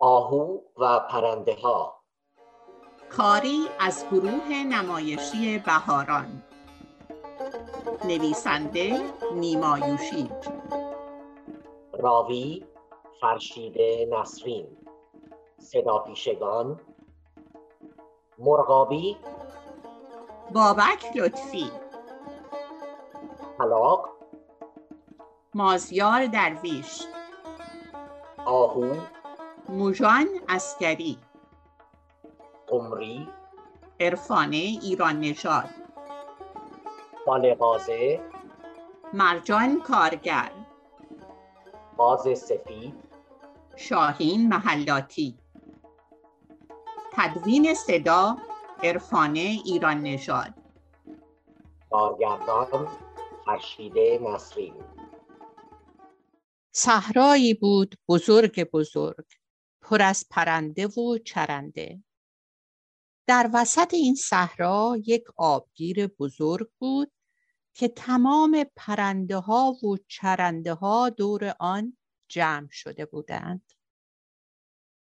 آهو و پرنده ها کاری از گروه نمایشی بهاران. نویسنده نیما یوشید راوی فرشیده نسرین. صدا پیشگان مرغابی. بابک لطفی. طلاق. مازیار درویش. آهو موژان اسکری قمری عرفانه ایران نژاد بالغازه مرجان کارگر باز سفید شاهین محلاتی تدوین صدا عرفانه ایران نژاد کارگردان فرشیده نسرین صحرایی بود بزرگ بزرگ. پر از پرنده و چرنده. در وسط این صحرا یک آبگیر بزرگ بود که تمام پرنده ها و چرنده ها دور آن جمع شده بودند.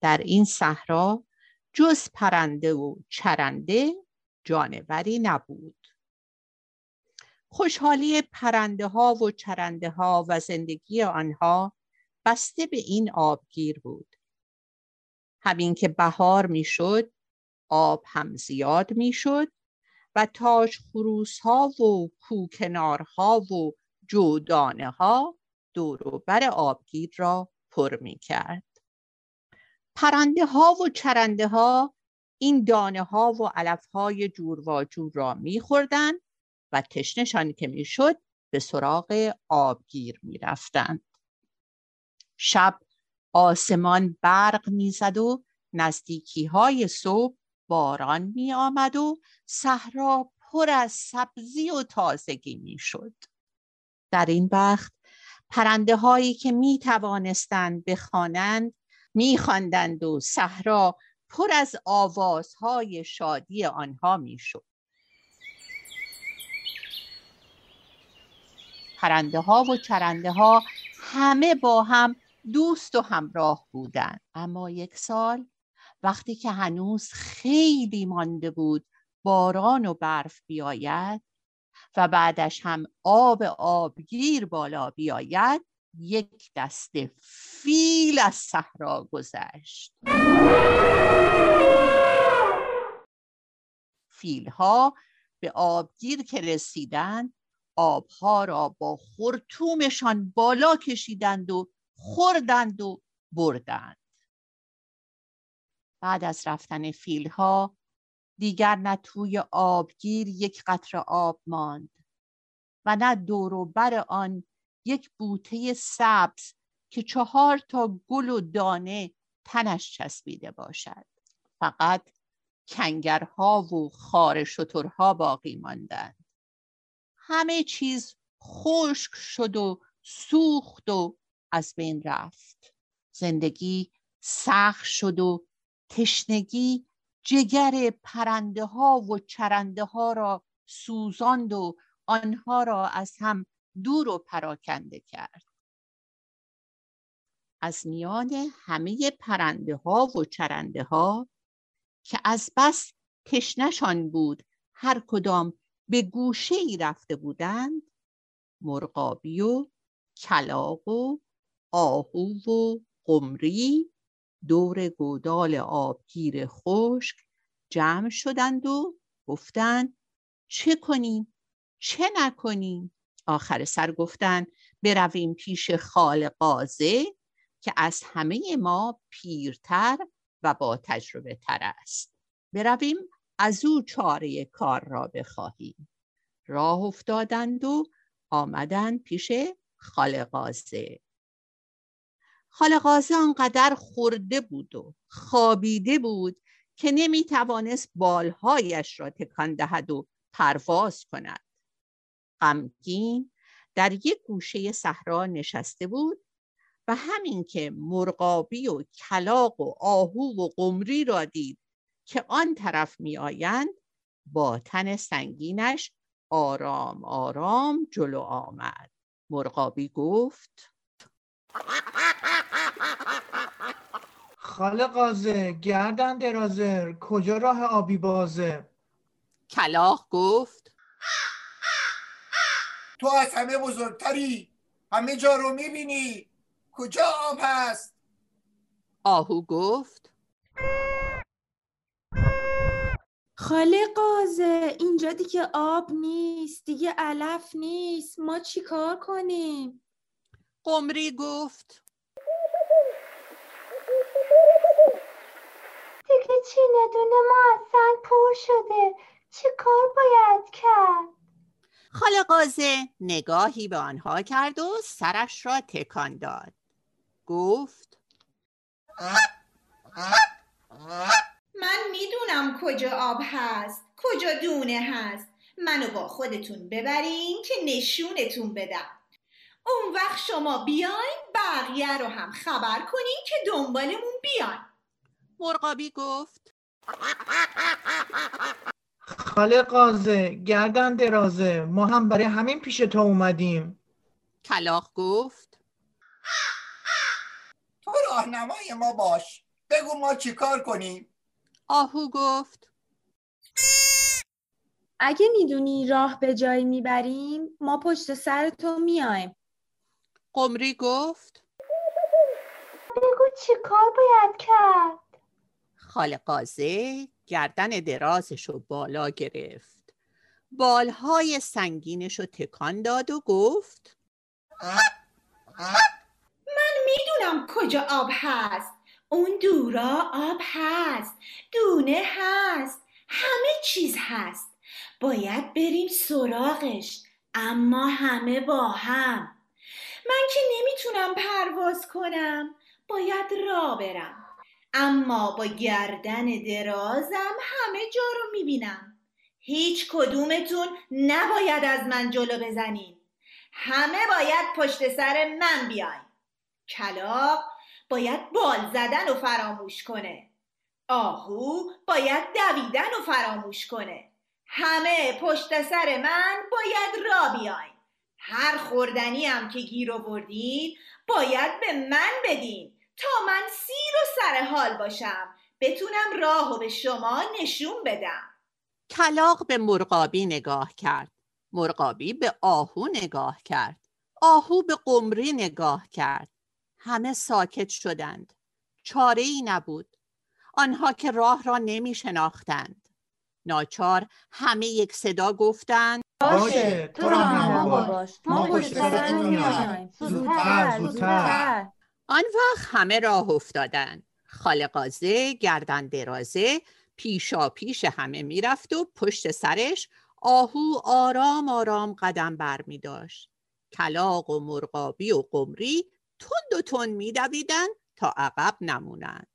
در این صحرا جز پرنده و چرنده جانوری نبود. خوشحالی پرنده ها و چرنده ها و زندگی آنها بسته به این آبگیر بود. همین که بهار می‌شد آب هم زیاد می‌شد و تاج خروس ها و کوکنارها و جودانه ها دوروبر آبگیر را پر می کرد. پرنده ها و چرنده ها این دانه ها و علف های جور و جور را می خوردن و تشنشان که می شد به سراغ آبگیر می رفتند. شب آسمان برق می‌زد و نزدیکی های صبح باران می آمد و صحرا پر از سبزی و تازگی می شد. در این وقت پرنده هایی که می توانستند بخوانند می خواندند و صحرا پر از آوازهای شادی آنها می شد. پرنده ها و چرنده ها همه با هم دوست و همراه بودند اما یک سال وقتی که هنوز خیلی مانده بود باران و برف بیاید و بعدش هم آب آبگیر بالا بیاید یک دست فیل از صحرا گذشت. فیلها به آبگیر که رسیدند آبها را با خورتومشان بالا کشیدند و خوردند و بردند. بعد از رفتن فیلها دیگر نه توی آبگیر یک قطر آب ماند و نه دوروبر آن یک بوته سبز که چهار تا گل و دانه تنش چسبیده باشد. فقط کنگرها و خار شترها باقی ماندند. همه چیز خشک شد و سوخت و از بین رفت. زندگی سخت شد و تشنگی جگر پرنده ها و چرنده ها را سوزاند و آنها را از هم دور و پراکنده کرد. از میان همه پرنده ها و چرنده ها که از بس تشنشان بود هر کدام به گوشه ای رفته بودند مرغابی و کلاق و آهو و قمری دور گودال آبگیر خشک جمع شدند و گفتند چه کنیم؟ چه نکنیم؟ آخر سر گفتند برویم پیش خال قازه که از همه ما پیرتر و با تجربه تر است. برویم از او چاره کار را بخواهیم. راه افتادند و آمدند پیش خالقازه خالقازه آنقدر خورده بود و خوابیده بود که نمی توانست بالهایش را تکان دهد و پرواز کند. غمگین در یک گوشه صحرا نشسته بود و همین که مرغابی و کلاق و آهو و قمری را دید که آن طرف می آیند با تن سنگینش آرام آرام جلو آمد. مرغابی گفت خاله قازه گردن درازه کجا راه آبی بازه؟ کلاق گفت. تو از همه بزرگتری همه جا رو می‌بینی. کجا آب هست؟ آهو گفت. خاله قازه اینجا دیگه آب نیست دیگه علف نیست. ما چیکار کنیم؟ قمری گفت. دیگه چینه دونه ما از سنگ پر شده. چی کار باید کرد؟ خاله قازه نگاهی به آنها کرد و سرش را تکان داد. گفت من می‌دونم کجا آب هست کجا دونه هست. منو با خودتون ببرین که نشونتون بدم. اون وقت شما بیاین بقیه رو هم خبر کنین که دنبالمون بیان. مرغابی گفت. خاله قازه گردن درازه. ما هم برای همین پیش تو اومدیم. کلاق گفت. تو راهنمای ما باش. بگو ما چیکار کنیم؟ آهو گفت. اگه می‌دونی راه به جایی می‌بریم ما پشت سر تو میایم قمری گفت. بگو چی کار باید کرد؟ خاله قازه گردن درازش رو بالا گرفت. بالهای سنگینش رو تکان داد و گفت می‌دونم کجا آب هست. اون دورا آب هست. دونه هست. همه چیز هست. باید بریم سراغش. اما همه با هم. من که نمی‌تونم پرواز کنم. باید راه برم. اما با گردن درازم همه جا رو می‌بینم. هیچ کدومتون نباید از من جلو بزنین. همه باید پشت سر من بیاین. کلاق باید بال زدن و فراموش کنه. آهو باید دویدن و فراموش کنه. همه پشت سر من باید را بیاین. هر خوردنی هم که گیر آوردین باید به من بدین. تا من سیر و سر حال باشم. بتونم راه و به شما نشون بدم. کلاق به مرغابی نگاه کرد. مرغابی به آهو نگاه کرد. آهو به قمری نگاه کرد. همه ساکت شدند. چاره ای نبود. آنها که راه را نمی شناختند ناچار همه یک صدا گفتند باشه تو راهنما باش. ما پشت سرت میایم میایم زودتر زودتر. زودتر. آن وقت همه راه افتادند خاله قازه گردن درازه پیشا پیش همه می‌رفت و پشت سرش آهو آرام آرام قدم بر می داشت. کلاق و مرغابی و قمری تند و تند می دویدن تا عقب نمونند.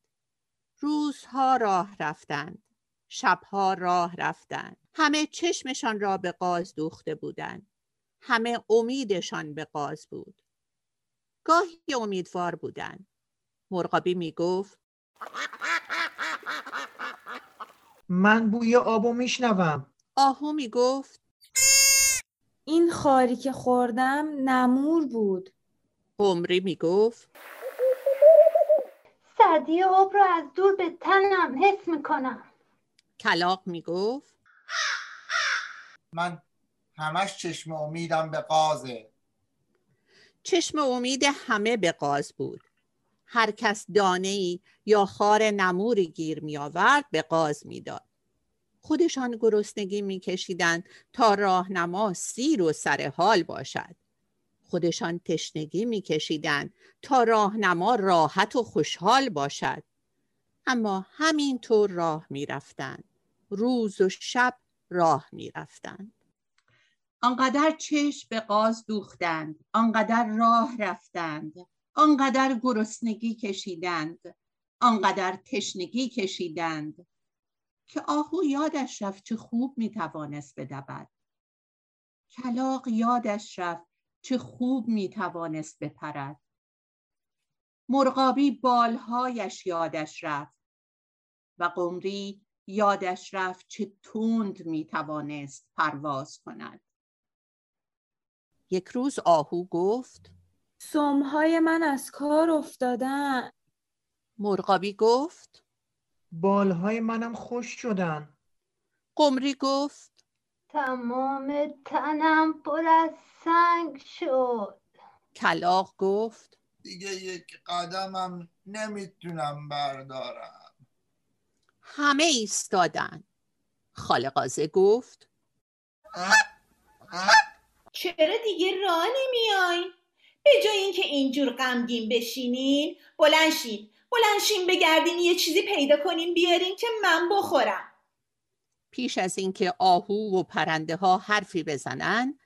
روزها راه رفتند. شبها راه رفتند. همه چشمشان را به قاز دوخته بودند. همه امیدشان به قاز بود. گاهی امیدوار بودند. مرغابی می گفت من بوی آبو میشنوم. آهو می گفت این خاری که خوردم نمور بود. قمری می گفت سردی آب رو از دور به تنم حس می‌کنم. کلاق می گفت من همش چشم امیدم به قازه. چشم امید همه به قاز بود. هر کس دانه ای یا خار نموری گیر می آورد به قاز می داد. خودشان گرسنگی می کشیدند تا راهنما سیر و سر حال باشد. خودشان تشنگی می کشیدند تا راهنما راحت و خوشحال باشد. اما همینطور راه می رفتند. روز و شب راه می رفتند. آنقدر چشم به قاز دوختند آنقدر راه رفتند آنقدر گرسنگی کشیدند آنقدر تشنگی کشیدند. که آهو یادش رفت چه خوب می‌توانست بدود. کلاق یادش رفت چه خوب می‌توانست بپرد. مرغابی بالهایش یادش رفت و قمری یادش رفت چه تند می‌توانست پرواز کند. یک روز آهو گفت سمهای من از کار افتادن. مرغابی گفت بالهای منم خوش شدن. قمری گفت تمام تنم پر از سنگ شد. کلاق گفت دیگه یک قدمم نمی‌تونم بردارم. همه ایستادن. خالقازه گفت چرا دیگه راه نمیاین به جای اینکه اینجور غمگین بشینین بلند شین. بلند شین بگردین یه چیزی پیدا کنین بیارین که من بخورم. پیش از اینکه آهو و پرنده ها حرفی بزنن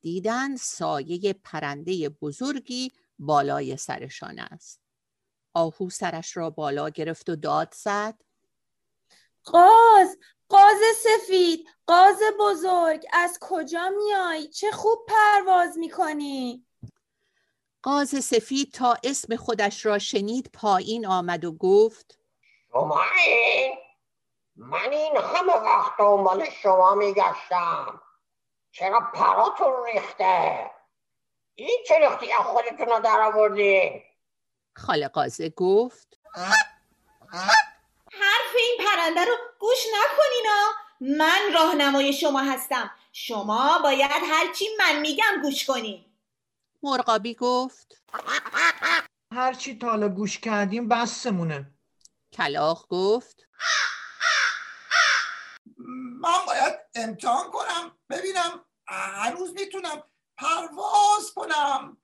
دیدن سایه پرنده بزرگی بالای سرشان است. آهو سرش را بالا گرفت و داد زد. قاز قاز سفید قاز بزرگ از کجا میای؟ چه خوب پرواز می‌کنی. قاز سفید تا اسم خودش را شنید پایین آمد و گفت شما این من این همه وقت دنبال شما میگشتم. چرا پراتون ریخته؟ این چه ریختی از خودتون رو در آوردین؟ خاله قازه گفت حرف این پرنده رو گوش نکنینا من راهنمای شما هستم. شما باید هرچی من میگم گوش کنین. مرغابی گفت. هرچی تا حالا گوش کردیم بسمونه کلاق گفت. من باید امتحان کنم. ببینم هنوز می‌تونم پرواز کنم.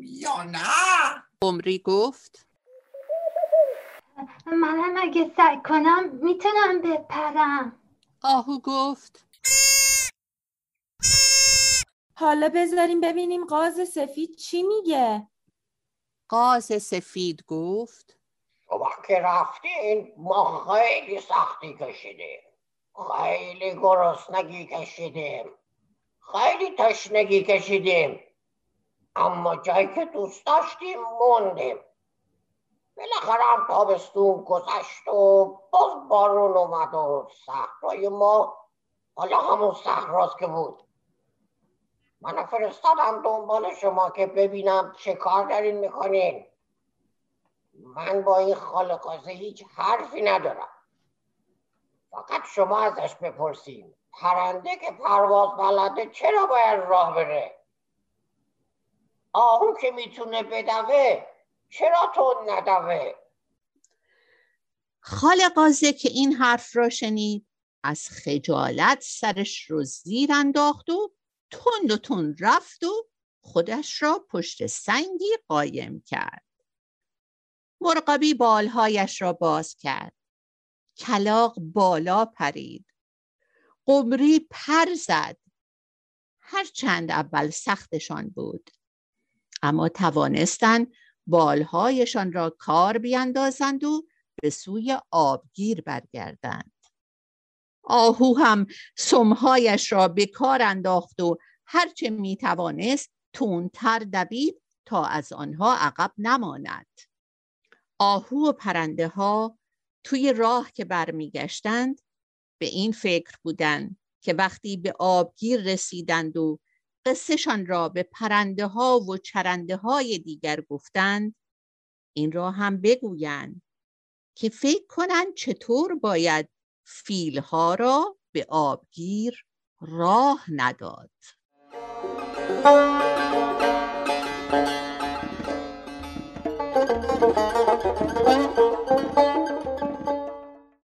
یا نه؟ قمری گفت. منم اگه سعی کنم می‌تونم بپرم. آهو گفت. حالا بذاریم ببینیم قاز سفید چی میگه. قاز سفید گفت. شما که رفتین ما خیلی سختی کشیدیم. خیلی گرسنگی کشیدیم. خیلی تشنگی کشیدیم. اما جایی که دوست داشتیم موندیم. بالاخره هم تابستون گذشت و باز بارون اومد و صحرای ما حالا همون صحراست که بود. من فرستادم دنبال شما که ببینم چه کار دارین می‌کنین. من با این خالقازه هیچ حرفی ندارم. فقط شما ازش بپرسین. پرنده که پرواز بلده چرا باید راه بره؟ آهو که می‌تونه بدوه. چرا تو ندوه خالقازه که این حرف را شنید از خجالت سرش رو زیر انداخت و تند و تند رفت و خودش را پشت سنگی قایم کرد. مرغابی بالهایش را باز کرد. کلاق بالا پرید. قمری پر زد. هرچند اول سختشان بود. اما توانستند بالهایشان را کار بیندازند و به سوی آبگیر برگردند. آهو هم سمهایش را به کار انداخت و هرچه می توانست تندتر دوید تا از آنها عقب نماند. آهو و پرنده ها توی راه که برمیگشتند به این فکر بودند که وقتی به آبگیر رسیدند و قصهشان را به پرنده ها و چرنده های دیگر گفتند این را هم بگویند که فکر کنند چطور باید فیلها را به آبگیر راه نداد.